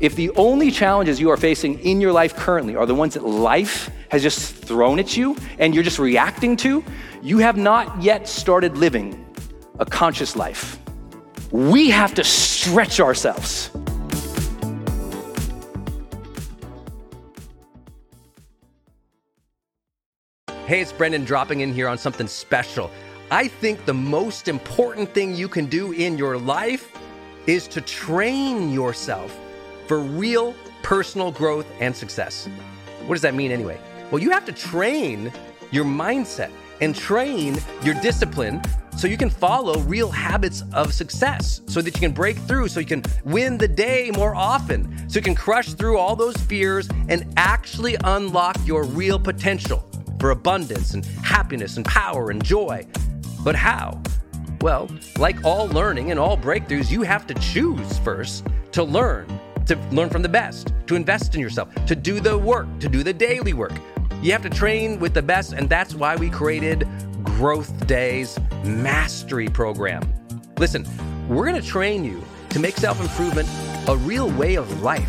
If the only challenges you are facing in your life currently are the ones that life has just thrown at you and you're just reacting to, you have not yet started living a conscious life. We have to stretch ourselves. Hey, it's Brendon dropping in here on something special. I think the most important thing you can do in your life is to train yourself for real personal growth and success. What does that mean anyway? Well, you have to train your mindset and train your discipline so you can follow real habits of success, so that you can break through, so you can win the day more often, so you can crush through all those fears and actually unlock your real potential for abundance and happiness and power and joy. But how? Well, like all learning and all breakthroughs, you have to choose first to learn to learn from the best, to invest in yourself, to do the work, to do the daily work. You have to train with the best, and that's why we created Growth Days Mastery Program. Listen, we're gonna train you to make self improvement a real way of life,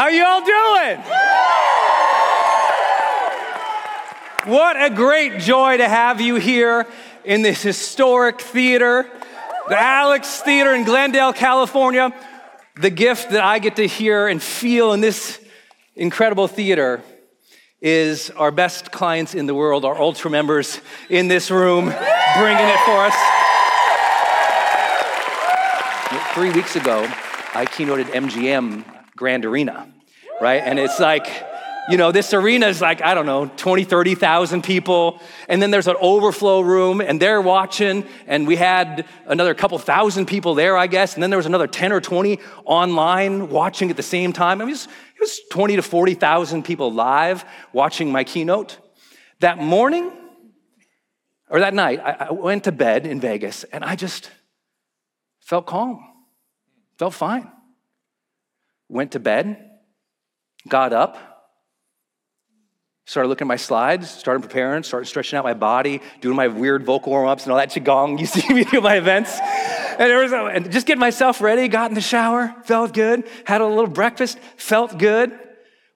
How y'all doing? What a great joy to have you here in this historic theater, the Alex Theater in Glendale, California. The gift that I get to hear and feel in this incredible theater is our best clients in the world, our ultra members in this room, bringing it for us. Three weeks ago, I keynoted MGM Grand Arena, right? And it's like, you know, this arena is like, I don't know, 20, 30,000 people. And then there's an overflow room, and they're watching. And we had another couple thousand people there, I guess. And then there was another 10 or 20 online watching at the same time. I mean, it was, it was 20 to 40,000 people live watching my keynote. That morning, or that night, I, I went to bed in Vegas, and I just felt calm, felt fine went to bed, got up, started looking at my slides, started preparing, started stretching out my body, doing my weird vocal warm ups and all that qigong you see me do my events. and, was, and just getting myself ready, got in the shower, felt good, had a little breakfast, felt good,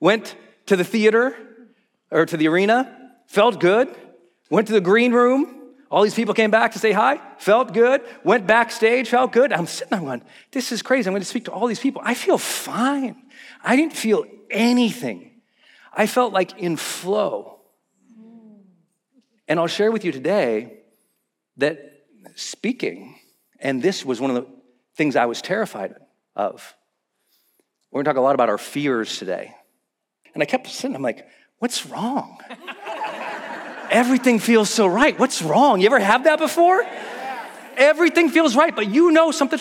went to the theater or to the arena, felt good, went to the green room. All these people came back to say hi, felt good, went backstage, felt good. I'm sitting there going, this is crazy. I'm going to speak to all these people. I feel fine. I didn't feel anything. I felt like in flow. And I'll share with you today that speaking, and this was one of the things I was terrified of. We're gonna talk a lot about our fears today. And I kept sitting, I'm like, what's wrong? Everything feels so right. What's wrong? You ever have that before? Everything feels right, but you know something.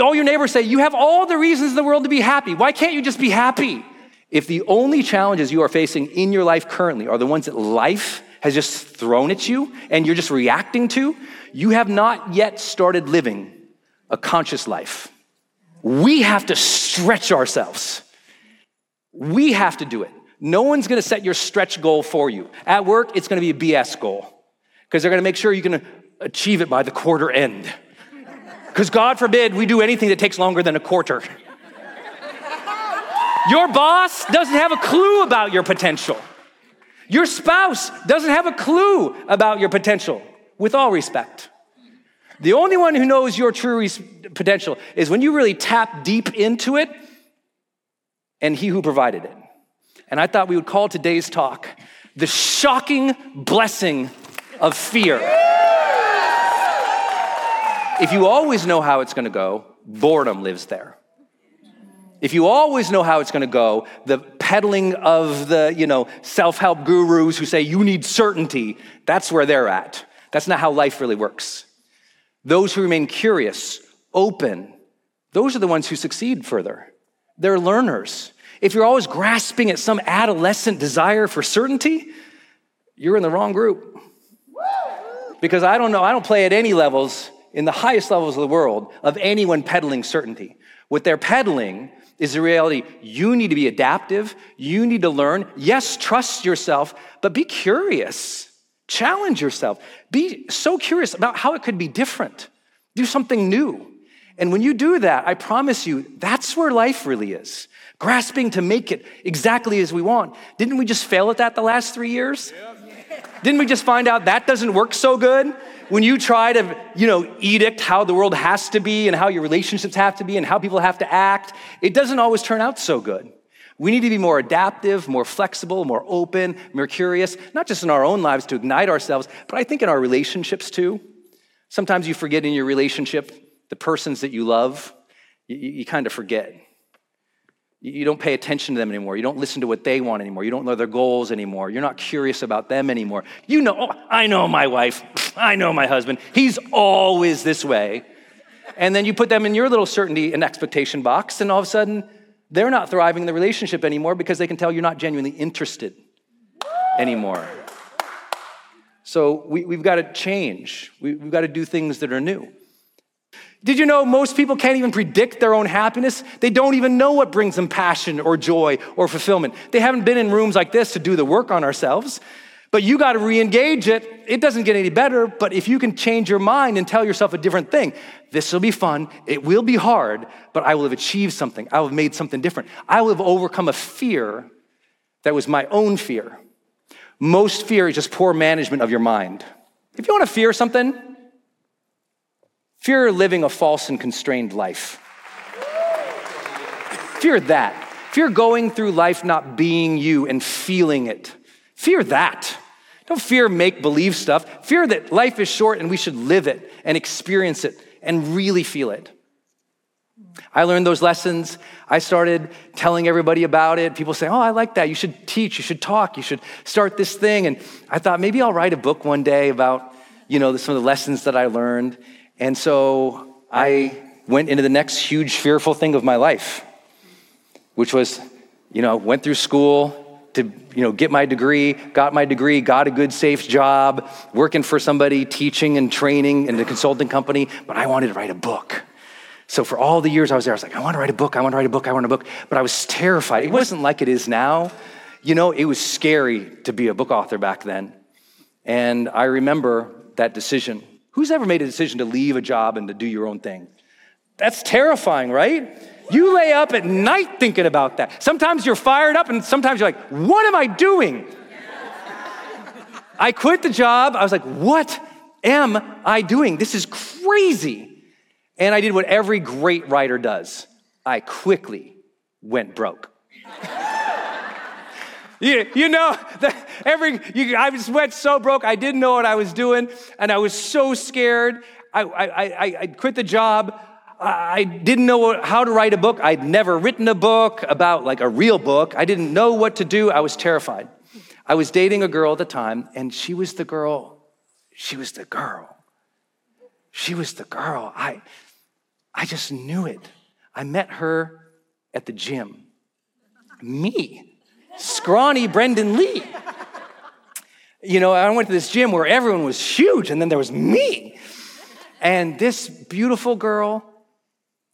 All your neighbors say, You have all the reasons in the world to be happy. Why can't you just be happy? If the only challenges you are facing in your life currently are the ones that life has just thrown at you and you're just reacting to, you have not yet started living a conscious life. We have to stretch ourselves. We have to do it. No one's gonna set your stretch goal for you. At work, it's gonna be a BS goal because they're gonna make sure you're gonna achieve it by the quarter end. Because God forbid we do anything that takes longer than a quarter. Your boss doesn't have a clue about your potential. Your spouse doesn't have a clue about your potential, with all respect. The only one who knows your true res- potential is when you really tap deep into it and he who provided it. And I thought we would call today's talk the shocking blessing of fear. If you always know how it's gonna go, boredom lives there. If you always know how it's going to go, the peddling of the, you know, self-help gurus who say you need certainty, that's where they're at. That's not how life really works. Those who remain curious, open, those are the ones who succeed further. They're learners. If you're always grasping at some adolescent desire for certainty, you're in the wrong group. Because I don't know, I don't play at any levels, in the highest levels of the world, of anyone peddling certainty. What they're peddling is the reality you need to be adaptive, you need to learn. Yes, trust yourself, but be curious. Challenge yourself. Be so curious about how it could be different. Do something new. And when you do that, I promise you, that's where life really is. Grasping to make it exactly as we want. Didn't we just fail at that the last three years? Didn't we just find out that doesn't work so good? When you try to, you know, edict how the world has to be and how your relationships have to be and how people have to act, it doesn't always turn out so good. We need to be more adaptive, more flexible, more open, more curious, not just in our own lives to ignite ourselves, but I think in our relationships too. Sometimes you forget in your relationship the persons that you love, you, you kind of forget. You don't pay attention to them anymore. You don't listen to what they want anymore. You don't know their goals anymore. You're not curious about them anymore. You know, oh, I know my wife. I know my husband. He's always this way. And then you put them in your little certainty and expectation box, and all of a sudden, they're not thriving in the relationship anymore because they can tell you're not genuinely interested anymore. So we, have got to change. We, we've got to do things that are new. Did you know most people can't even predict their own happiness? They don't even know what brings them passion or joy or fulfillment. They haven't been in rooms like this to do the work on ourselves. But you got to re engage it. It doesn't get any better, but if you can change your mind and tell yourself a different thing, this will be fun. It will be hard, but I will have achieved something. I will have made something different. I will have overcome a fear that was my own fear. Most fear is just poor management of your mind. If you want to fear something, Fear living a false and constrained life. Fear that. Fear going through life not being you and feeling it. Fear that. Don't fear make believe stuff. Fear that life is short and we should live it and experience it and really feel it. I learned those lessons. I started telling everybody about it. People say, Oh, I like that. You should teach, you should talk, you should start this thing. And I thought maybe I'll write a book one day about, you know, some of the lessons that I learned. And so I went into the next huge fearful thing of my life, which was, you know, went through school to, you know, get my degree, got my degree, got a good, safe job, working for somebody, teaching and training in a consulting company, but I wanted to write a book. So for all the years I was there, I was like, I want to write a book, I want to write a book, I want a book. But I was terrified. It wasn't like it is now. You know, it was scary to be a book author back then. And I remember that decision Who's ever made a decision to leave a job and to do your own thing? That's terrifying, right? You lay up at night thinking about that. Sometimes you're fired up, and sometimes you're like, what am I doing? I quit the job. I was like, what am I doing? This is crazy. And I did what every great writer does I quickly went broke. You, you know, every, you, I just went so broke, I didn't know what I was doing, and I was so scared. I, I, I, I quit the job. I didn't know how to write a book. I'd never written a book about like a real book. I didn't know what to do. I was terrified. I was dating a girl at the time, and she was the girl. She was the girl. She was the girl. I, I just knew it. I met her at the gym. Me, scrawny Brendon Lee. You know, I went to this gym where everyone was huge, and then there was me. And this beautiful girl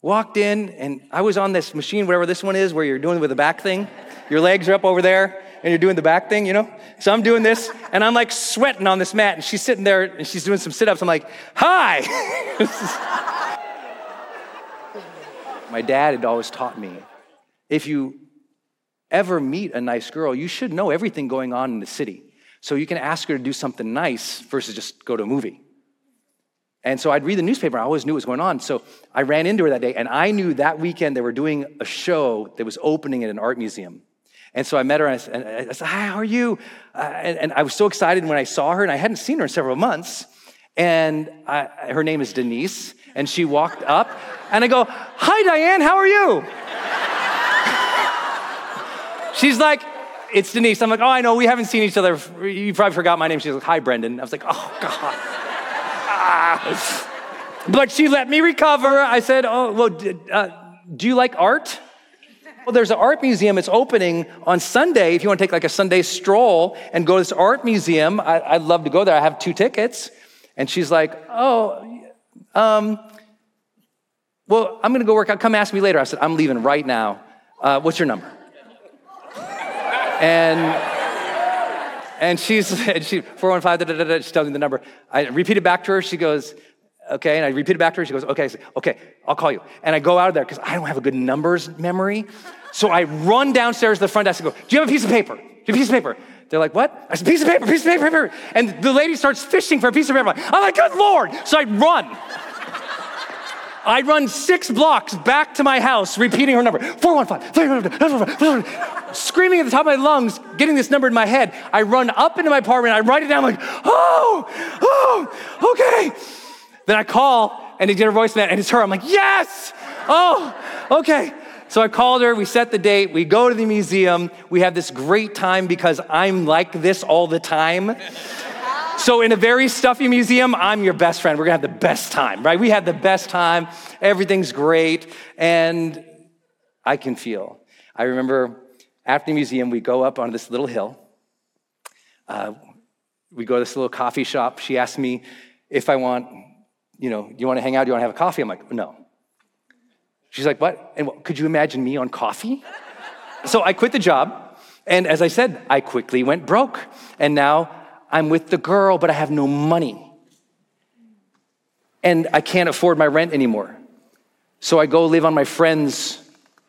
walked in, and I was on this machine, whatever this one is, where you're doing with the back thing. Your legs are up over there, and you're doing the back thing, you know? So I'm doing this, and I'm like sweating on this mat, and she's sitting there, and she's doing some sit ups. I'm like, hi. My dad had always taught me if you ever meet a nice girl, you should know everything going on in the city. So you can ask her to do something nice versus just go to a movie. And so I'd read the newspaper. I always knew what was going on. So I ran into her that day, and I knew that weekend they were doing a show that was opening at an art museum. And so I met her, and I, said, and I said Hi, how are you? Uh, and, and, I was so excited when I saw her, and I hadn't seen her in several months. And I, her name is Denise, and she walked up, and I go, Hi, Diane, how are you? She's like, It's Denise. I'm like, Oh, I know, we haven't seen each other. You probably forgot my name. She's like, Hi, Brendon. I was like, Oh, God. but she let me recover. I said, Oh, well, uh, do you like art? Well, there's an art museum. It's opening on Sunday. If you want to take like a Sunday stroll and go to this art museum, I, would love to go there. I have two tickets. And she's like, Oh, um, well, I'm going to go work out. Come ask me later. I said, I'm leaving right now. Uh, what's your number? And and she's and she 415 da, da, da, she tells me the number. I repeat it back to her. She goes, okay. And I repeat it back to her. She goes, okay. I say, okay, I'll call you. And I go out of there because I don't have a good numbers memory. So I run downstairs to the front desk and go, do you have a piece of paper? Do you have a piece of paper? They're like, what? I said, piece of paper, piece of paper, paper. And the lady starts fishing for a piece of paper. I'm like, good Lord. So I run. I run six blocks back to my house, repeating her number 415, screaming at the top of my lungs, getting this number in my head. I run up into my apartment, I write it down, like, oh, oh, okay. Then I call and they get a voicemail and it's her. I'm like, yes, oh, okay. So I called her, we set the date, we go to the museum, we have this great time because I'm like this all the time. So, in a very stuffy museum, I'm your best friend. We're gonna have the best time, right? We had the best time. Everything's great. And I can feel. I remember after the museum, we go up on this little hill. Uh, we go to this little coffee shop. She asked me if I want, you know, do you want to hang out? Do you want to have a coffee? I'm like, no. She's like, what? And what, could you imagine me on coffee? so I quit the job. And as I said, I quickly went broke. And now I'm with the girl, but I have no money. And I can't afford my rent anymore. So I go live on my friend's,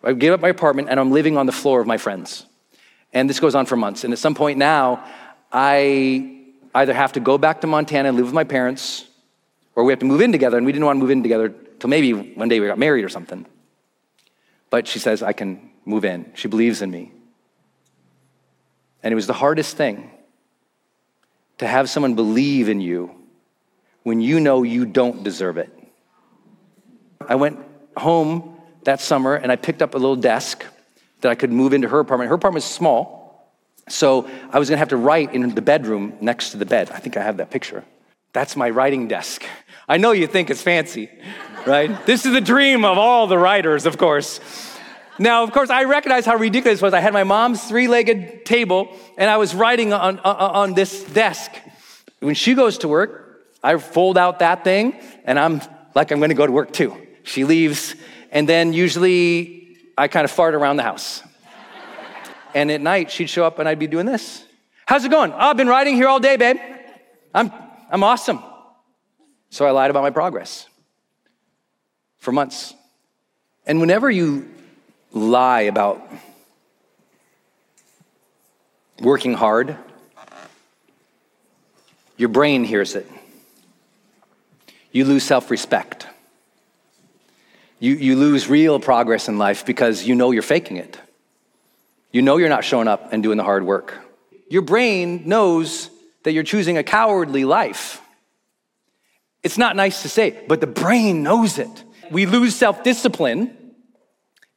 I give up my apartment and I'm living on the floor of my friend's. And this goes on for months. And at some point now, I either have to go back to Montana and live with my parents, or we have to move in together. And we didn't want to move in together till maybe one day we got married or something. But she says, I can move in. She believes in me. And it was the hardest thing to have someone believe in you when you know you don't deserve it. I went home that summer and I picked up a little desk that I could move into her apartment. Her apartment is small, so I was gonna have to write in the bedroom next to the bed. I think I have that picture. That's my writing desk. I know you think it's fancy, right? this is the dream of all the writers, of course. Now, of course, I recognize how ridiculous it was. I had my mom's three legged table and I was writing on, on, on, this desk. When she goes to work, I fold out that thing and I'm like, I'm gonna go to work too. She leaves, and then usually I kind of fart around the house. and at night, she'd show up and I'd be doing this. How's it going? Oh, I've been writing here all day, babe. I'm, I'm awesome. So I lied about my progress for months. And whenever you lie about working hard, your brain hears it. You lose self respect. You, you lose real progress in life because you know you're faking it. You know you're not showing up and doing the hard work. Your brain knows that you're choosing a cowardly life. It's not nice to say, but the brain knows it. We lose self discipline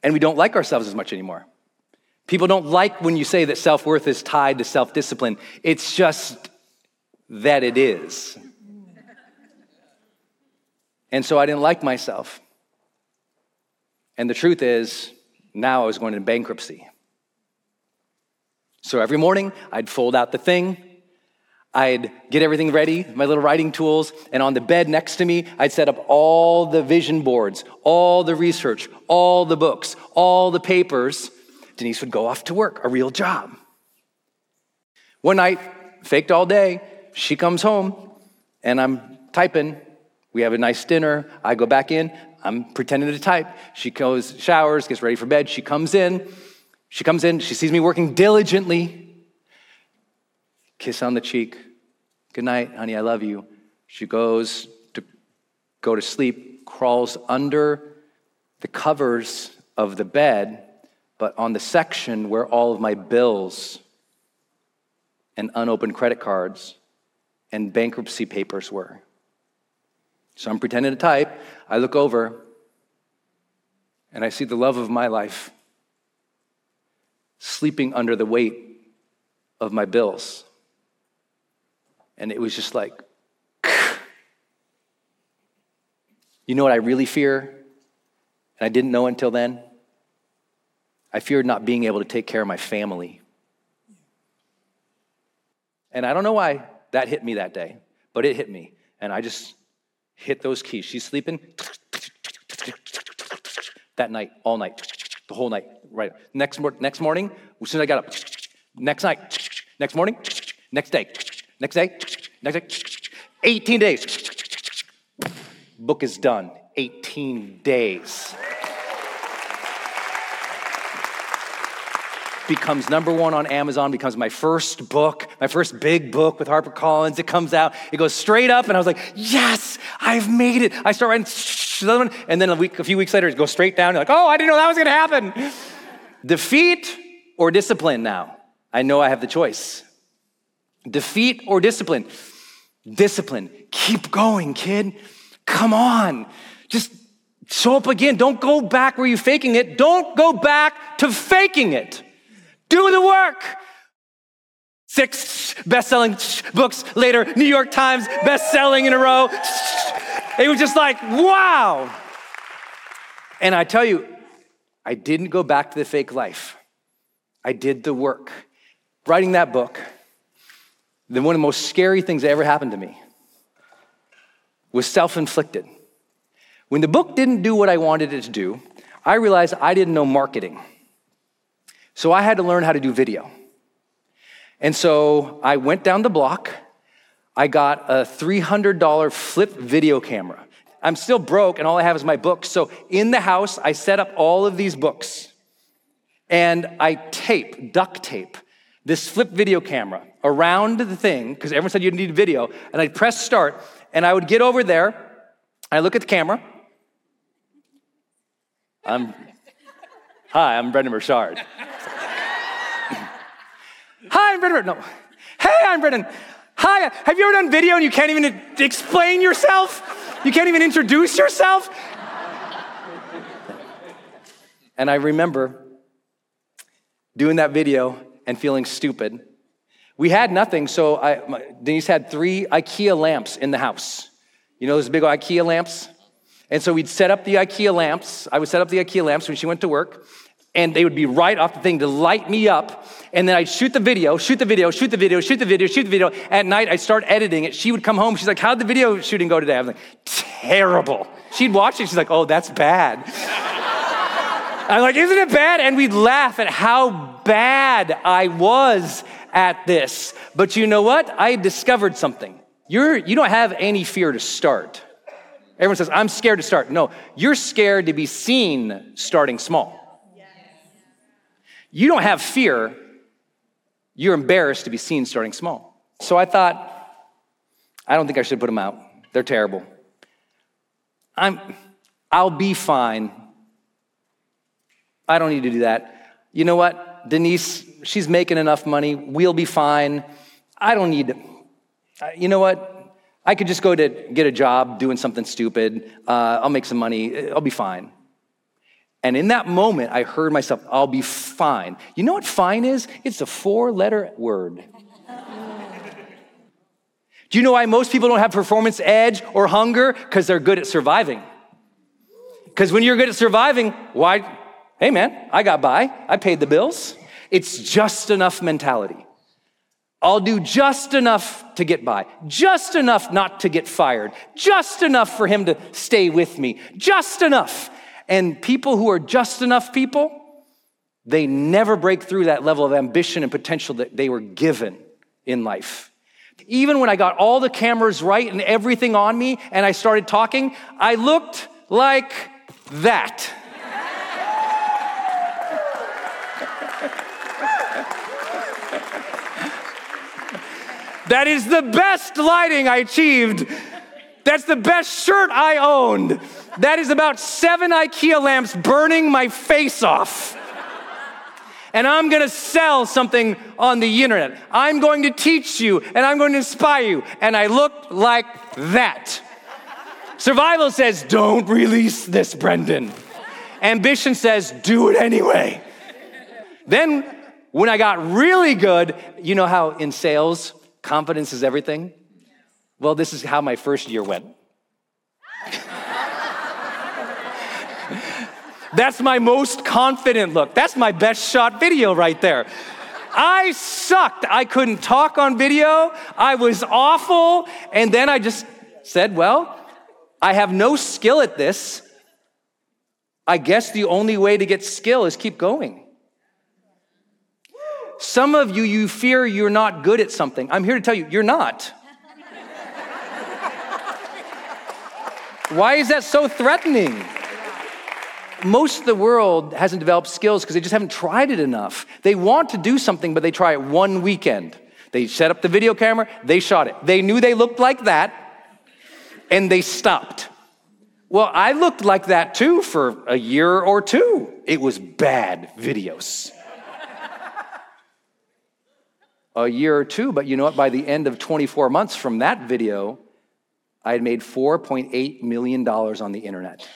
and we don't like ourselves as much anymore. People don't like when you say that self worth is tied to self discipline. It's just that it is. And so I didn't like myself. And the truth is, now I was going into bankruptcy. So every morning, I'd fold out the thing, I'd get everything ready, my little writing tools, and on the bed next to me, I'd set up all the vision boards, all the research, all the books, all the papers. Denise would go off to work, a real job. One night, faked all day, she comes home, and I'm typing. We have a nice dinner. I go back in. I'm pretending to type. She goes, showers, gets ready for bed. She comes in. She comes in. She sees me working diligently. Kiss on the cheek. Good night, honey. I love you. She goes to go to sleep, crawls under the covers of the bed, but on the section where all of my bills and unopened credit cards and bankruptcy papers were. So I'm pretending to type. I look over and I see the love of my life sleeping under the weight of my bills. And it was just like, you know what I really fear? And I didn't know until then? I feared not being able to take care of my family. And I don't know why that hit me that day, but it hit me. And I just hit those keys. She's sleeping that night, all night, the whole night. Right. Next, next morning, as soon as I got up, next night, next morning, next day, next day, next day, 18 days. Book is done. 18 days. becomes number one on Amazon, becomes my first book, my first big book with HarperCollins. It comes out, it goes straight up, and I was like, yes, I've made it. I start writing another one, and then a week, a few weeks later, it goes straight down. You're like, oh, I didn't know that was gonna happen. Defeat or discipline now? I know I have the choice. Defeat or discipline? Discipline. Keep going, kid. Come on. Just show up again. Don't go back where you're faking it. Don't go back to faking it. Do the work. Six best selling books later, New York Times best selling in a row. It was just like, wow. And I tell you, I didn't go back to the fake life. I did the work. Writing that book, then one of the most scary things that ever happened to me was self inflicted. When the book didn't do what I wanted it to do, I realized I didn't know marketing. So I had to learn how to do video. And so I went down the block. I got a $300 flip video camera. I'm still broke, and all I have is my books. So in the house, I set up all of these books. And I tape, duct tape, this flip video camera around the thing, because everyone said you need video. And I'd press start, and I would get over there. I look at the camera. I'm, hi, I'm Brendon Burchard. Hi, I'm Brendon. No. Hey, I'm Brendon. Hi, have you ever done video and you can't even explain yourself? You can't even introduce yourself? And I remember doing that video and feeling stupid. We had nothing, so I, my, Denise had three IKEA lamps in the house. You know those big IKEA lamps? And so we'd set up the IKEA lamps. I would set up the IKEA lamps when she went to work and they would be right off the thing to light me up. And then I'd shoot the video, shoot the video, shoot the video, shoot the video, shoot the video. At night, I'd start editing it. She would come home. She's like, How'd the video shooting go today? I was like, Terrible. She'd watch it. She's like, Oh, that's bad. I'm like, Isn't it bad? And we'd laugh at how bad I was at this. But you know what? I discovered something. You're, you don't have any fear to start. Everyone says, I'm scared to start. No, you're scared to be seen starting small. You don't have fear, you're embarrassed to be seen starting small. So I thought, I don't think I should put them out. They're terrible. I'm, I'll be fine. I don't need to do that. You know what? Denise, she's making enough money. We'll be fine. I don't need. You know what? I could just go to get a job doing something stupid. Uh, I'll make some money. I'll be fine. And in that moment, I heard myself, I'll be fine. You know what fine is? It's a four letter word. Do you know why most people don't have performance edge or hunger? Because they're good at surviving. Because when you're good at surviving, why? Hey man, I got by, I paid the bills. It's just enough mentality. I'll do just enough to get by, just enough not to get fired, just enough for him to stay with me, just enough. And people who are just enough people, they never break through that level of ambition and potential that they were given in life. Even when I got all the cameras right and everything on me and I started talking, I looked like that. That is the best lighting I achieved. That's the best shirt I owned. That is about seven IKEA lamps burning my face off. And I'm gonna sell something on the internet. I'm going to teach you and I'm going to inspire you. And I looked like that. Survival says, don't release this, Brendon. Ambition says, do it anyway. Then, when I got really good, you know how in sales, confidence is everything? Well, this is how my first year went. That's my most confident look. That's my best shot video right there. I sucked. I couldn't talk on video. I was awful. And then I just said, well, I have no skill at this. I guess the only way to get skill is keep going. Some of you, you fear you're not good at something. I'm here to tell you, you're not. Why is that so threatening? Most of the world hasn't developed skills because they just haven't tried it enough. They want to do something, but they try it one weekend. They set up the video camera, they shot it. They knew they looked like that, and they stopped. Well, I looked like that too for a year or two. It was bad videos a year or two, but you know what? By the end of 24 months from that video, I had made $4.8 million on the internet.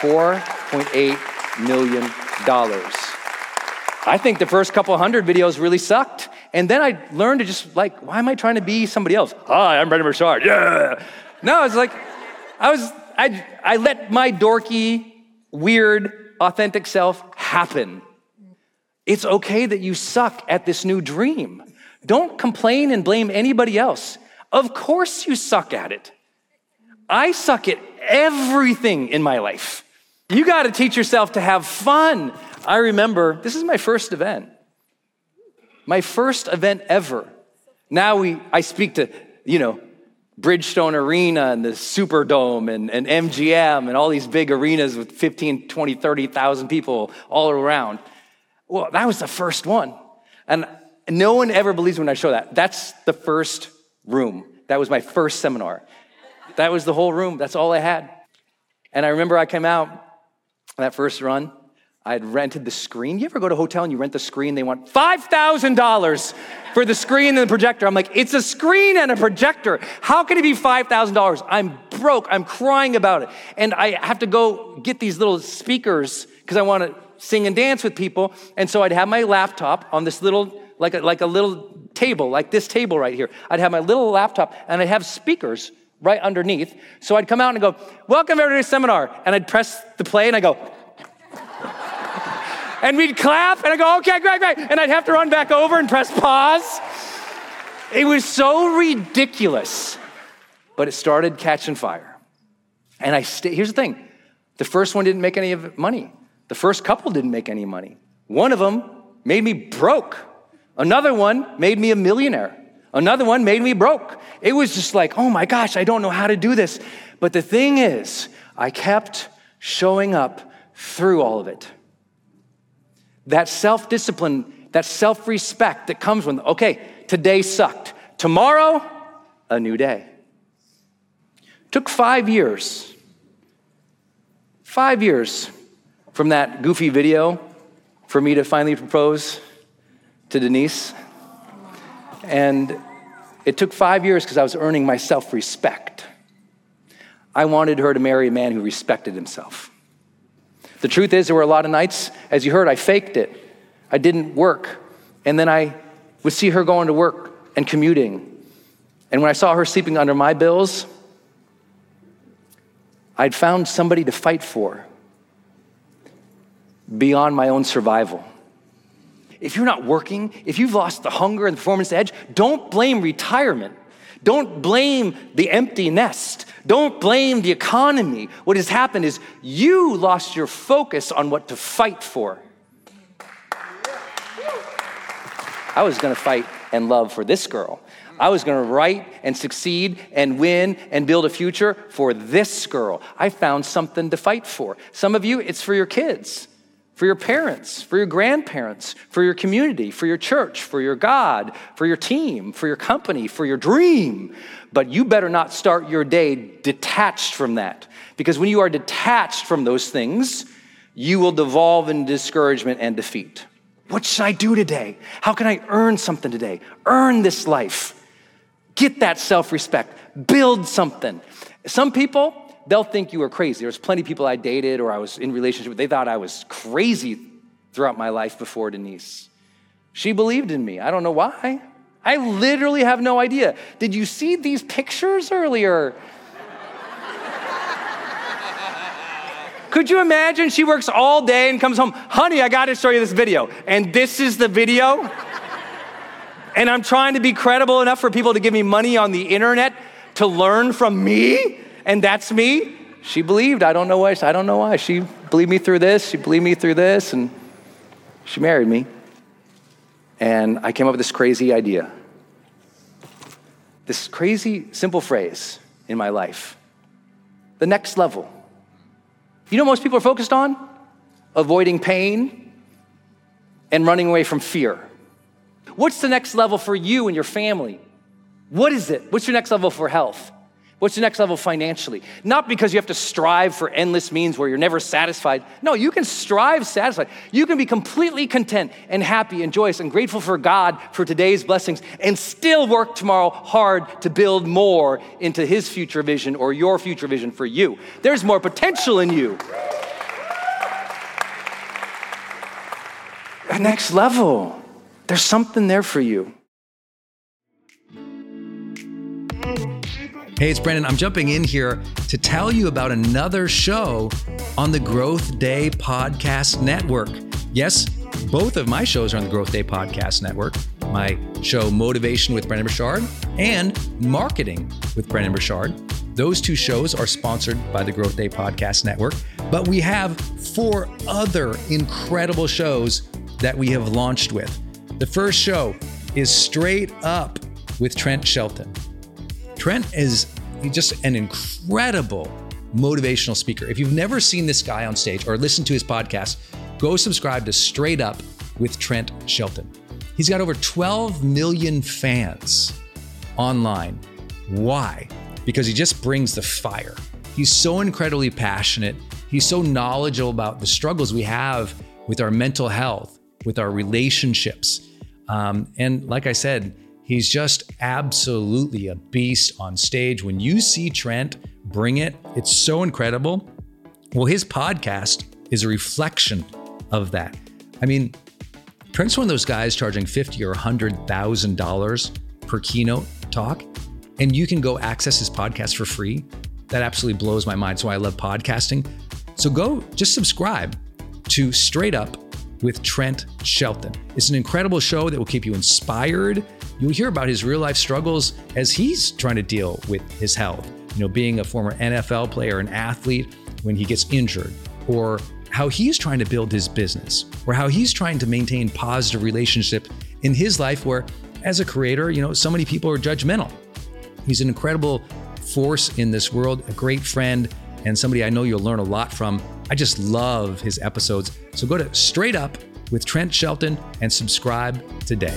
$4.8 million. I think the first couple hundred videos really sucked. And then I learned to just like, why am I trying to be somebody else? Hi, I'm Brendon Burchard. Yeah. No, it's like, I was, I, I let my dorky, weird, authentic self happen. It's okay that you suck at this new dream. Don't complain and blame anybody else. Of course, you suck at it. I suck at everything in my life. You got to teach yourself to have fun. I remember this is my first event, my first event ever. Now we, I speak to, you know, Bridgestone Arena and the Superdome and, and MGM and all these big arenas with 15, 20, 30,000 people all around. Well, that was the first one. And no one ever believes me when I show that. That's the first room. That was my first seminar. That was the whole room. That's all I had. And I remember I came out that first run. I had rented the screen. You ever go to a hotel and you rent the screen? They want $5,000 for the screen and the projector. I'm like, it's a screen and a projector. How can it be $5,000? I'm broke. I'm crying about it. And I have to go get these little speakers because I want to sing and dance with people. And so I'd have my laptop on this little, like a, like a little table, like this table right here. I'd have my little laptop and I'd have speakers right underneath. So I'd come out and go, Welcome everybody to seminar. And I'd press the play and I go, and we'd clap and I'd go, Okay, great, great. And I'd have to run back over and press pause. It was so ridiculous, but it started catching fire. And I stayed, here's the thing the first one didn't make any of money. The first couple didn't make any money. One of them made me broke. Another one made me a millionaire. Another one made me broke. It was just like, oh my gosh, I don't know how to do this. But the thing is, I kept showing up through all of it. That self discipline, that self respect that comes when, okay, today sucked. Tomorrow, a new day. Took five years. Five years from that goofy video for me to finally propose to Denise. And it took five years because I was earning my self respect. I wanted her to marry a man who respected himself. The truth is, there were a lot of nights, as you heard, I faked it. I didn't work. And then I would see her going to work and commuting. And when I saw her sleeping under my bills, I'd found somebody to fight for beyond my own survival. If you're not working, if you've lost the hunger and the performance edge, don't blame retirement. Don't blame the empty nest. Don't blame the economy. What has happened is you lost your focus on what to fight for. I was gonna fight and love for this girl. I was gonna write and succeed and win and build a future for this girl. I found something to fight for. Some of you, it's for your kids for your parents, for your grandparents, for your community, for your church, for your God, for your team, for your company, for your dream. But you better not start your day detached from that. Because when you are detached from those things, you will devolve in discouragement and defeat. What should I do today? How can I earn something today? Earn this life. Get that self respect. Build something. Some people, they'll think you are crazy. There's plenty of people I dated or I was in relationship with, they thought I was crazy throughout my life before Denise. She believed in me. I don't know why. I literally have no idea. Did you see these pictures earlier? Could you imagine she works all day and comes home, honey, I got to show you this video. And this is the video? and I'm trying to be credible enough for people to give me money on the internet to learn from me? And that's me. She believed. I don't know why. I don't know why. She believed me through this. She believed me through this, and she married me. And I came up with this crazy idea. This crazy, simple phrase in my life the next level. You know most people are focused on? Avoiding pain and running away from fear. What's the next level for you and your family? What is it? What's your next level for health? What's the next level financially? Not because you have to strive for endless means where you're never satisfied. No, you can strive satisfied. You can be completely content and happy and joyous and grateful for God for today's blessings and still work tomorrow hard to build more into His future vision or your future vision for you. There's more potential in you. The next level, there's something there for you. Hey, it's Brendon. I'm jumping in here to tell you about another show on the Growth Day Podcast Network. Yes, both of my shows are on the Growth Day Podcast Network. My show, Motivation with Brendon Burchard, and Marketing with Brendon Burchard. Those two shows are sponsored by the Growth Day Podcast Network, but we have four other incredible shows that we have launched with. The first show is Straight Up with Trent Shelton. Trent is just an incredible motivational speaker. If you've never seen this guy on stage or listened to his podcast, go subscribe to Straight Up with Trent Shelton. He's got over 12 million fans online. Why? Because he just brings the fire. He's so incredibly passionate. He's so knowledgeable about the struggles we have with our mental health, with our relationships. Um, and like I said, He's just absolutely a beast on stage. When you see Trent bring it, it's so incredible. Well, his podcast is a reflection of that. I mean, Trent's one of those guys charging fifty or hundred thousand dollars per keynote talk, and you can go access his podcast for free. That absolutely blows my mind. So I love podcasting. So go just subscribe to Straight Up with Trent Shelton. It's an incredible show that will keep you inspired You'll hear about his real life struggles as he's trying to deal with his health. You know, being a former NFL player, an athlete, when he gets injured, or how he's trying to build his business, or how he's trying to maintain positive relationship in his life where as a creator, you know, so many people are judgmental. He's an incredible force in this world, a great friend, and somebody I know you'll learn a lot from. I just love his episodes. So go to Straight Up with Trent Shelton and subscribe today.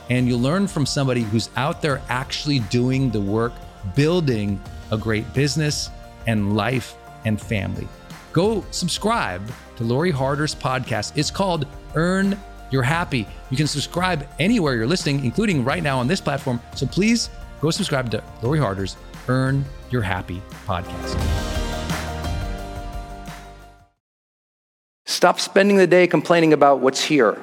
and you'll learn from somebody who's out there actually doing the work, building a great business and life and family. Go subscribe to Lori Harder's podcast. It's called Earn Your Happy. You can subscribe anywhere you're listening, including right now on this platform. So please go subscribe to Lori Harder's Earn Your Happy podcast. Stop spending the day complaining about what's here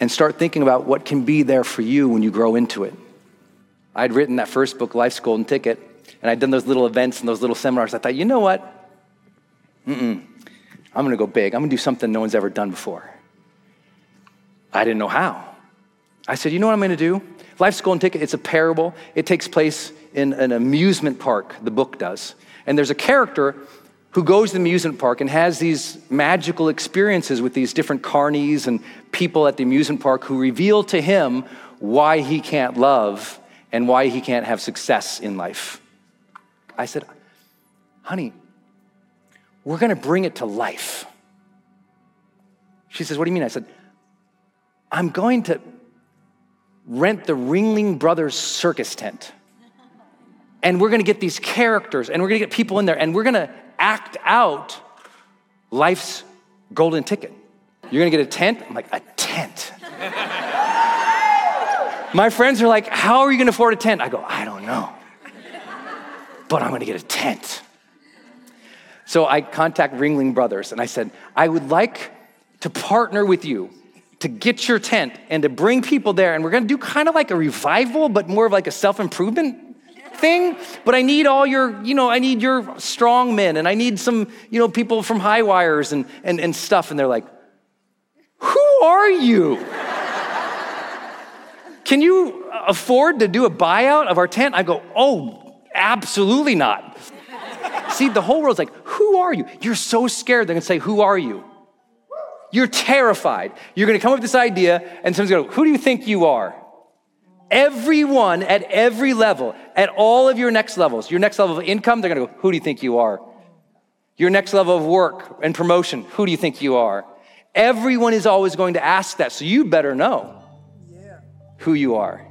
and start thinking about what can be there for you when you grow into it. I'd written that first book, Life's Golden Ticket, and I'd done those little events and those little seminars. I thought, you know what? Mm-mm. I'm going to go big. I'm going to do something no one's ever done before. I didn't know how. I said, you know what I'm going to do? Life's Golden Ticket, it's a parable. It takes place in an amusement park, the book does. And there's a character who goes to the amusement park and has these magical experiences with these different carnies and people at the amusement park who reveal to him why he can't love and why he can't have success in life. I said, honey, we're going to bring it to life. She says, What do you mean? I said, I'm going to rent the Ringling Brothers circus tent. And we're to get these characters and we're to get people in there and we're to act out life's golden ticket. You're gonna get a tent? I'm like, a tent. My friends are like, How are you gonna afford a tent? I go, I don't know. But I'm gonna get a tent. So I contact Ringling Brothers and I said, I would like to partner with you to get your tent and to bring people there. And we're gonna do kind of like a revival, but more of like a self improvement thing, but I need all your, you know, I need your strong men and I need some, you know, people from high wires and, and, and stuff. And they're like, who are you? Can you afford to do a buyout of our tent? I go, oh, absolutely not. See, the whole world's like, who are you? You're so scared. They're gonna say, who are you? You're terrified. You're gonna come up with this idea, and someone's gonna go, who do you think you are? Everyone at every level, at all of your next levels, your next level of income, they're gonna go, Who do you think you are? Your next level of work and promotion, who do you think you are? Everyone is always going to ask that, so you better know who you are.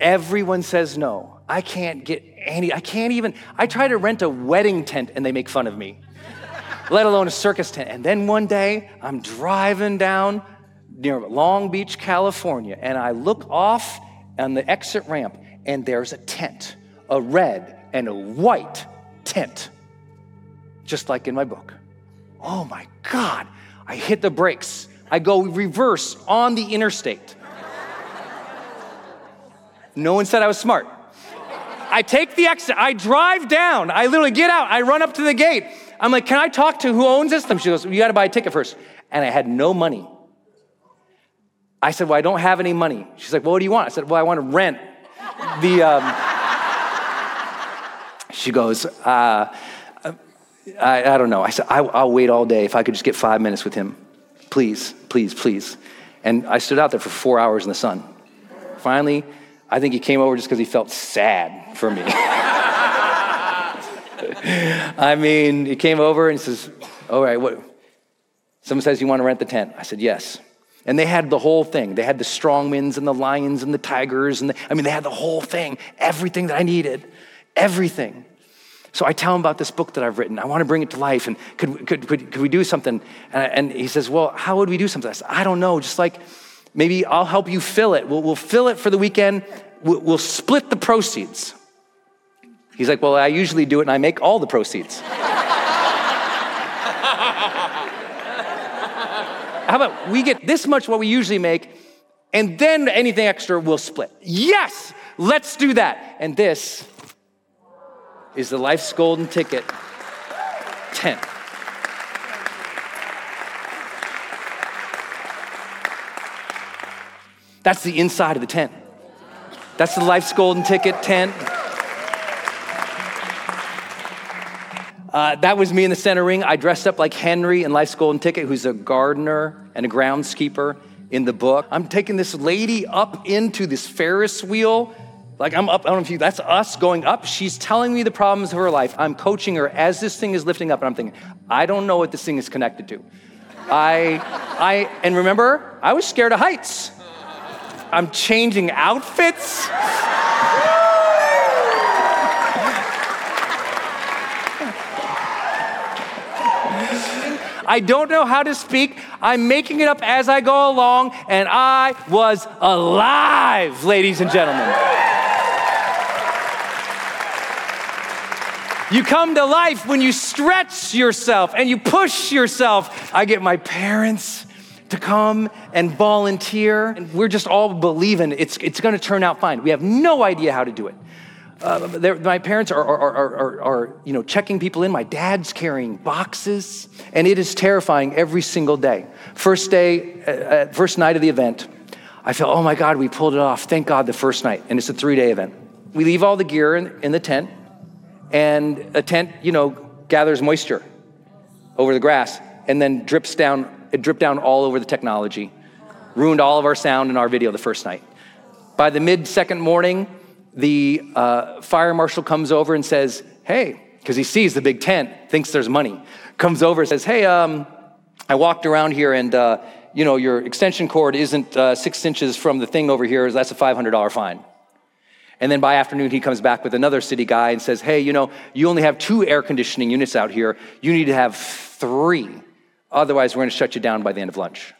Everyone says no. I can't get any, I can't even, I try to rent a wedding tent and they make fun of me, let alone a circus tent. And then one day I'm driving down near Long Beach, California, and I look off on the exit ramp, and there's a tent, a red and a white tent, just like in my book. Oh my God. I hit the brakes. I go reverse on the interstate. No one said I was smart. I take the exit, I drive down, I literally get out, I run up to the gate. I'm like, can I talk to who owns this? She goes, you gotta buy a ticket first. And I had no money I said, Well, I don't have any money. She's like, Well, what do you want? I said, Well, I want to rent the. Um... she goes, uh, I, I, don't know. I said, I, I'll wait all day if I could just get five minutes with him. Please, please, please. And I stood out there for four hours in the sun. Finally, I think he came over just because he felt sad for me. I mean, he came over and says, All right, what? Someone says, You want to rent the tent? I said, Yes. And they had the whole thing. They had the strong winds and the lions and the tigers. And the, I mean, they had the whole thing, everything that I needed, everything. So I tell him about this book that I've written. I want to bring it to life. And could, could, could, could we do something? And, and he says, Well, how would we do something? I said, I don't know. Just like maybe I'll help you fill it. We'll, we'll fill it for the weekend. We'll, we'll split the proceeds. He's like, Well, I usually do it and I make all the proceeds. How about we get this much what we usually make, and then anything extra we'll split? Yes, let's do that. And this is the Life's Golden Ticket tent. That's the inside of the tent. That's the Life's Golden Ticket tent. Uh, that was me in the center ring. I dressed up like Henry in Life's Golden Ticket, who's a gardener and a groundskeeper in the book. I'm taking this lady up into this Ferris wheel. Like I'm up, I don't know if you, that's us going up. She's telling me the problems of her life. I'm coaching her as this thing is lifting up, and I'm thinking, I don't know what this thing is connected to. I, I, and remember, I was scared of heights. I'm changing outfits. I don't know how to speak. I'm making it up as I go along, and I was alive, ladies and gentlemen. You come to life when you stretch yourself and you push yourself. I get my parents to come and volunteer, and we're just all believing it's, it's gonna turn out fine. We have no idea how to do it. Uh, my parents are, are, are, are, you know, checking people in. My dad's carrying boxes, and it is terrifying every single day. First day, uh, uh, first night of the event, I feel, oh my God, we pulled it off. Thank God the first night. And it's a three day event. We leave all the gear in, in the tent, and a tent, you know, gathers moisture over the grass and then drips down, it dripped down all over the technology, ruined all of our sound and our video the first night. By the mid second morning, the uh, fire marshal comes over and says, Hey, because he sees the big tent, thinks there's money, comes over and says, Hey, um, I walked around here and, uh, you know, your extension cord isn't uh, six inches from the thing over here. That's a $500 fine. And then by afternoon, he comes back with another city guy and says, Hey, you know, you only have two air conditioning units out here. You need to have three. Otherwise, we're going to shut you down by the end of lunch.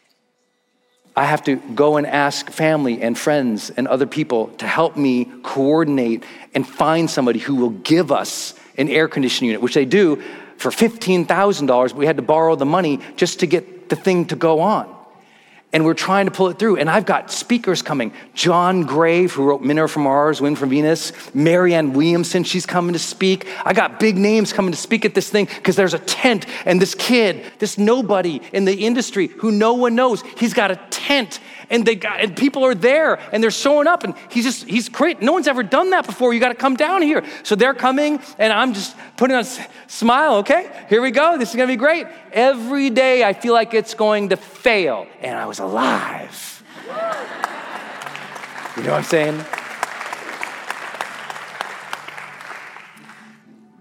I have to go and ask family and friends and other people to help me coordinate and find somebody who will give us an air conditioning unit, which they do for $15,000. We had to borrow the money just to get the thing to go on and we're trying to pull it through. And I've got speakers coming. John Gray, who wrote Men Are From Mars, Wind from Venus. Marianne Williamson, she's coming to speak. I got big names coming to speak at this thing because there's a tent and this kid, this nobody in the industry who no one knows, he's got a tent and they got and people are there and they're showing up and he's just he's great. No one's ever done that before. You got to come down here. So they're coming and I'm just putting on a smile. Okay, here we go. This is gonna be great. Every day I feel like it's going to fail, and I was alive. You know what I'm saying?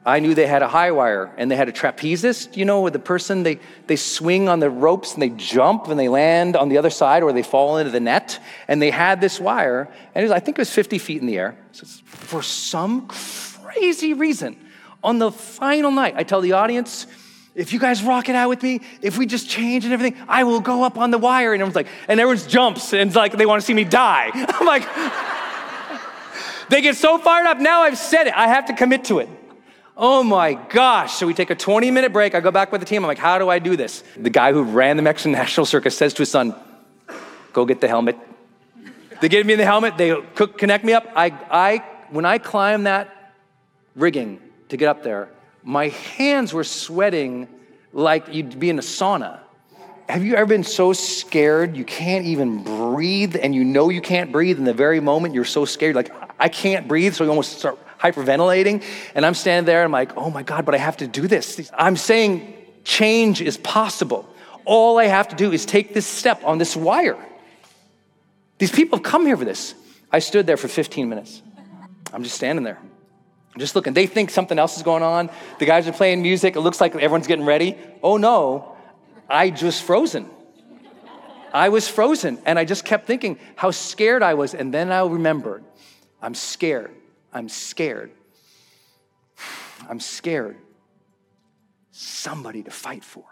I knew they had a high wire and they had a trapezist, you know, with the person they, they swing on the ropes and they jump and they land on the other side or they fall into the net. And they had this wire, and was, I think it was 50 feet in the air. So for some crazy reason, on the final night, I tell the audience, if you guys rock it out with me, if we just change and everything, I will go up on the wire. And everyone's like, and everyone jumps and it's like they want to see me die. I'm like, they get so fired up. Now I've said it, I have to commit to it. Oh my gosh. So we take a 20 minute break. I go back with the team. I'm like, how do I do this? The guy who ran the Mexican National Circus says to his son, go get the helmet. They give me the helmet. They connect me up. I, I, when I climb that rigging to get up there, my hands were sweating like you'd be in a sauna. have you ever been so scared you can't even breathe and you know you can't breathe in the very moment you're so scared, like, I can't breathe, so you almost start hyperventilating. And I'm standing there, I'm like, oh my God, but I have to do this. I'm saying change is possible. All I have to do is take this step on this wire. These people have come here for this. I stood there for 15 minutes. I'm just standing there, just looking. They think something else is going on. The guys are playing music. It looks like everyone's getting ready. Oh no, I just frozen. I was frozen. And I just kept thinking how scared I was. And then I remembered I'm scared. I'm scared. I'm scared. Somebody to fight for.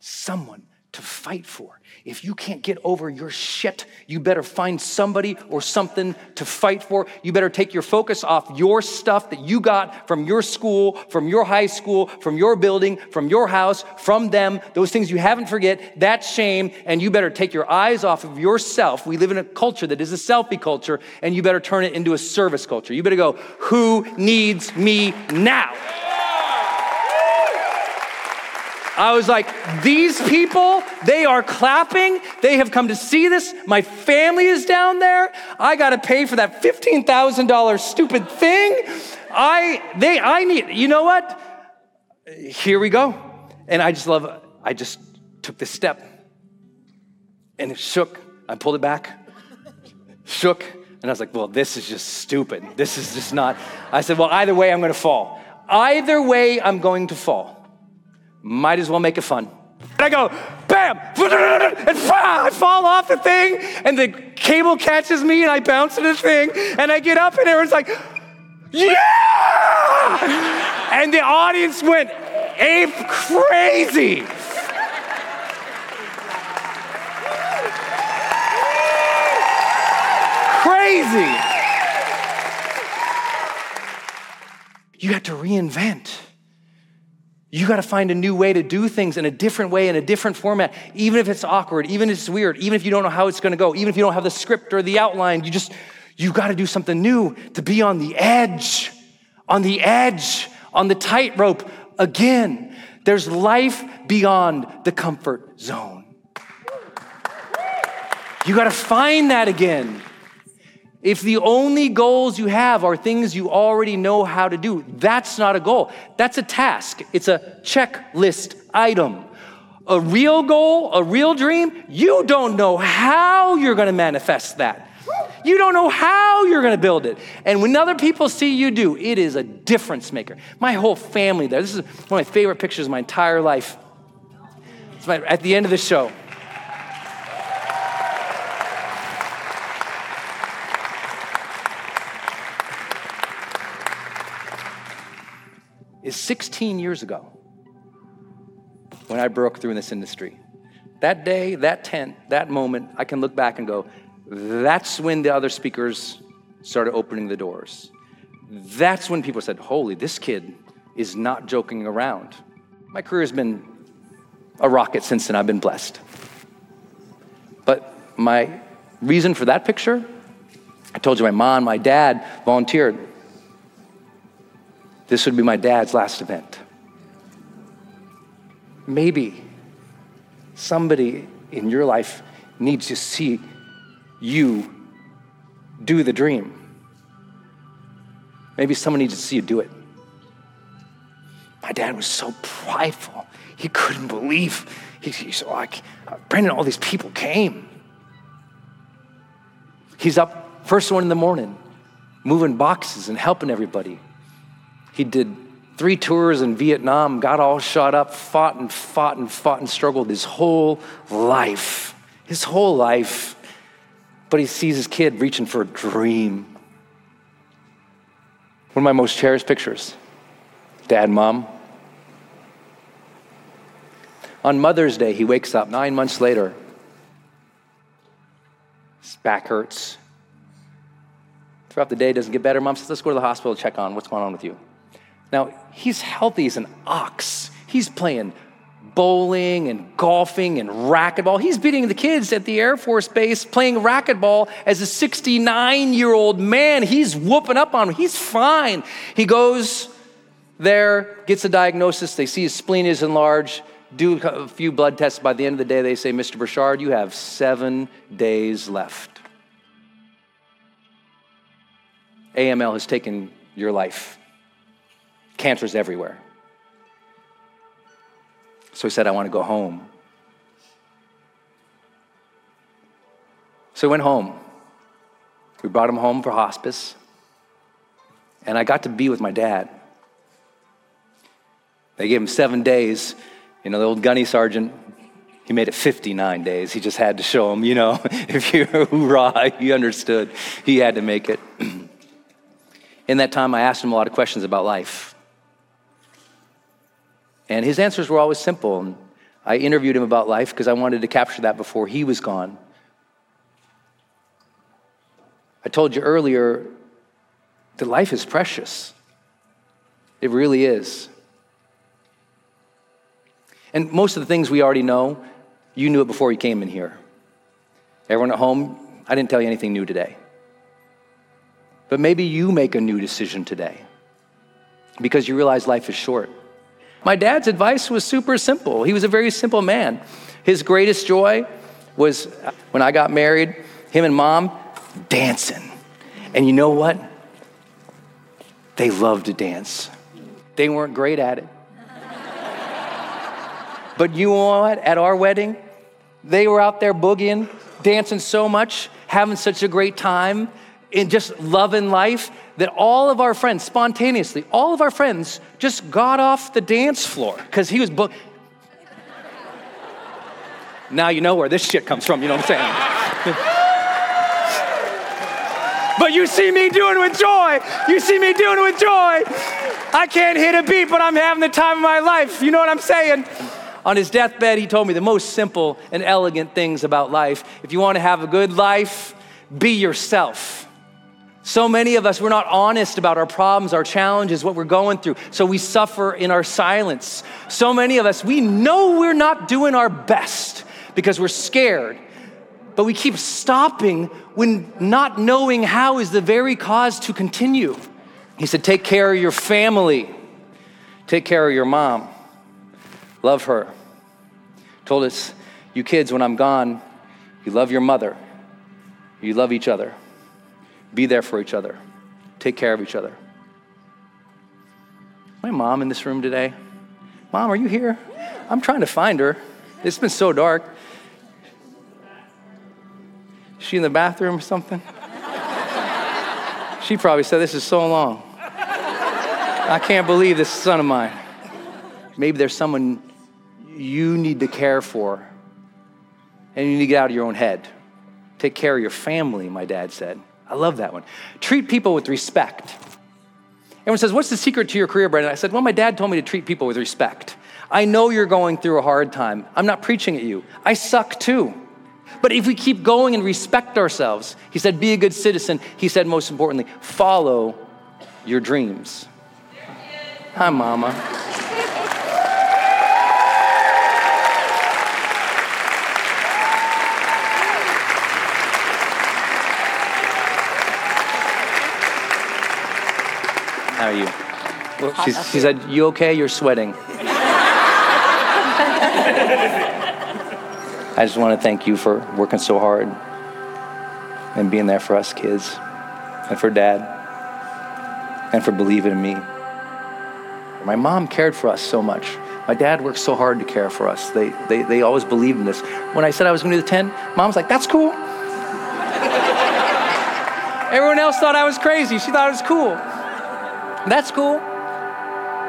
Someone to fight for. If you can't get over your shit, you better find somebody or something to fight for. You better take your focus off your stuff that you got from your school, from your high school, from your building, from your house, from them, those things you haven't forget, that shame, and you better take your eyes off of yourself. We live in a culture that is a selfie culture, and you better turn it into a service culture. You better go, who needs me now? I was like, these people, they are clapping. They have come to see this. My family is down there. I got to pay for that $15,000 stupid thing. I, they, I need, you know what? Here we go. And I just love, I just took this step and it shook. I pulled it back, shook. And I was like, well, this is just stupid. This is just not. I said, well, either way, I'm going to fall. Either way, I'm going to fall. Might as well make it fun. And I go, bam, and I fall off the thing, and the cable catches me, and I bounce into the thing, and I get up, and everyone's like, yeah! And the audience went ape crazy. Crazy. You have to reinvent. You got to find a new way to do things in a different way, in a different format, even if it's awkward, even if it's weird, even if you don't know how it's going to go, even if you don't have the script or the outline. You just, you got to do something new to be on the edge, on the edge, on the tightrope again. There's life beyond the comfort zone. You got to find that again. If the only goals you have are things you already know how to do, that's not a goal. That's a task. It's a checklist item. A real goal, a real dream, you don't know how you're going to manifest that. You don't know how you're going to build it. And when other people see you do, it is a difference maker. My whole family there. This is one of my favorite pictures of my entire life. It's my, at the end of the show. Is 16 years ago when I broke through in this industry. That day, that tent, that moment, I can look back and go, that's when the other speakers started opening the doors. That's when people said, Holy, this kid is not joking around. My career has been a rocket since then. I've been blessed. But my reason for that picture, I told you my mom, my dad volunteered this would be my dad's last event. Maybe somebody in your life needs to see you do the dream. Maybe someone needs to see you do it. My dad was so prideful. He couldn't believe. He, he's like, uh, Brendon, all these people came. He's up first one in the morning, moving boxes and helping everybody. He did three tours in Vietnam, got all shot up, fought and fought and fought and struggled his whole life. His whole life. But he sees his kid reaching for a dream. One of my most cherished pictures dad, mom. On Mother's Day, he wakes up nine months later. His back hurts. Throughout the day, doesn't get better. Mom says, Let's go to the hospital check on what's going on with you. Now, he's healthy as an ox. He's playing bowling and golfing and racquetball. He's beating the kids at the Air Force Base playing racquetball as a 69 year old man. He's whooping up on him. He's fine. He goes there, gets a diagnosis. They see his spleen is enlarged. do a few blood tests. By the end of the day, they say, Mr. Burchard, you have seven days left. AML has taken your life. Cancer's everywhere. So he said, I want to go home. So he went home. We brought him home for hospice. And I got to be with my dad. They gave him seven days. You know, the old gunny sergeant, he made it 59 days. He just had to show him, you know, if you're hoorah, you understood. He had to make it. In that time, I asked him a lot of questions about life. And his answers were always simple. And I interviewed him about life because I wanted to capture that before he was gone. I told you earlier that life is precious. It really is. And most of the things we already know, you knew it before you came in here. Everyone at home, I didn't tell you anything new today. But maybe you make a new decision today because you realize life is short. My dad's advice was super simple. He was a very simple man. His greatest joy was uh, when I got married, him and mom dancing. And you know what? They loved to dance. They weren't great at it. But you know what? At our wedding, they were out there boogieing, dancing so much, having such a great time, and just love loving life that all of our friends, spontaneously, all of our friends just got off the dance floor because he was booked. now you know where this shit comes from, you know what I'm saying? but you see me doing it with joy. You see me doing it with joy. I can't hit a beat, but I'm having the time of my life. You know what I'm saying? On his deathbed, he told me the most simple and elegant things about life. If you want to have a good life, be yourself. So many of us, we're not honest about our problems, our challenges, what we're going through. So we suffer in our silence. So many of us, we know we're not doing our best because we're scared. But we keep stopping when not knowing how is the very cause to continue. He said, Take care of your family, take care of your mom. Love her. Told us, you kids, when I'm gone, you love your mother. You love each other. Be there for each other. Take care of each other. My mom in this room today. Mom, are you here? I'm trying to find her. It's been so dark. Is she in the bathroom or something? she probably said, This is so long. I can't believe this son of mine. Maybe there's someone you need to care for, and you need to get out of your own head. Take care of your family, my dad said. I love that one. Treat people with respect. Everyone says, What's the secret to your career, Brendon? I said, Well, my dad told me to treat people with respect. I know you're going through a hard time. I'm not preaching at you. I suck too. But if we keep going and respect ourselves, he said, Be a good citizen. He said, most importantly, follow your dreams. Hi, Mama. Are you? Well, she, she said, You okay? You're sweating. I just want to thank you for working so hard and being there for us kids and for dad and for believing in me. My mom cared for us so much. My dad worked so hard to care for us. They, they, they always believed in this. When I said I was going to do the tent, mom was like, That's cool. Everyone else thought I was crazy. She thought it was cool. That's cool.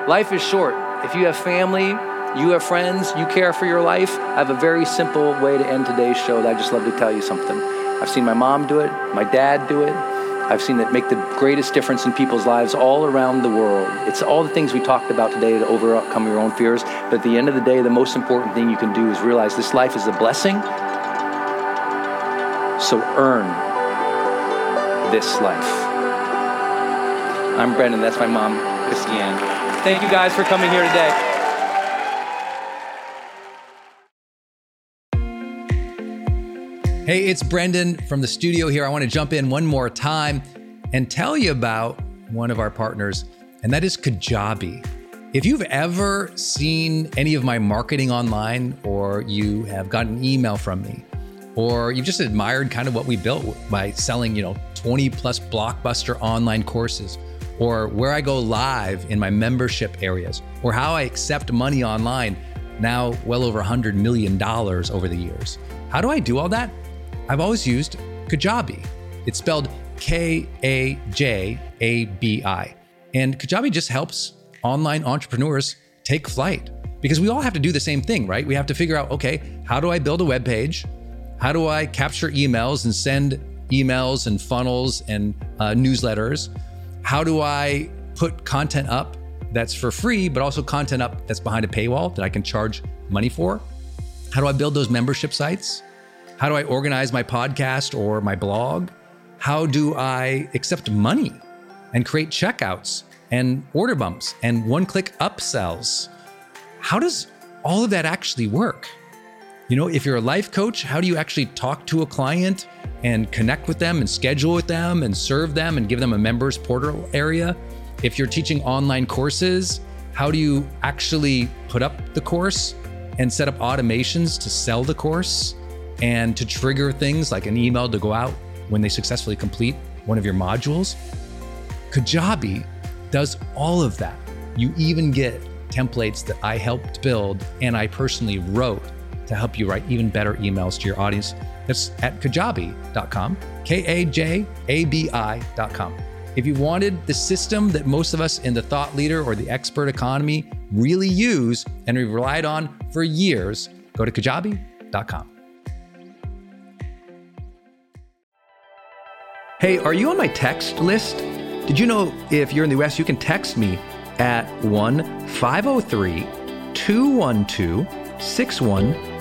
Life is short. If you have family, you have friends, you care for your life, I have a very simple way to end today's show that I just love to tell you something. I've seen my mom do it, my dad do it. I've seen it make the greatest difference in people's lives all around the world. It's all the things we talked about today to overcome your own fears. But at the end of the day, the most important thing you can do is realize this life is a blessing. So earn this life. I'm Brendon. That's my mom, Christiane. Thank you guys for coming here today. Hey, it's Brendon from the studio here. I want to jump in one more time and tell you about one of our partners, and that is Kajabi. If you've ever seen any of my marketing online, or you have gotten an email from me, or you've just admired kind of what we built by selling, you know, 20 plus blockbuster online courses, or where I go live in my membership areas, or how I accept money online, now well over $100 million over the years. How do I do all that? I've always used Kajabi. It's spelled K A J A B I. And Kajabi just helps online entrepreneurs take flight because we all have to do the same thing, right? We have to figure out okay, how do I build a web page? How do I capture emails and send emails and funnels and uh, newsletters? How do I put content up that's for free, but also content up that's behind a paywall that I can charge money for? How do I build those membership sites? How do I organize my podcast or my blog? How do I accept money and create checkouts and order bumps and one click upsells. How does all of that actually work? You know, if you're a life coach, how do you actually talk to a client and connect with them and schedule with them and serve them and give them a members portal area? If you're teaching online courses, how do you actually put up the course and set up automations to sell the course and to trigger things like an email to go out when they successfully complete one of your modules? Kajabi does all of that. You even get templates that I helped build and I personally wrote to help you write even better emails to your audience. That's at kajabi.com, K A J A B I.com. If you wanted the system that most of us in the thought leader or the expert economy really use and we've relied on for years, go to kajabi.com. Hey, are you on my text list? Did you know if you're in the US, you can text me at 1 503 212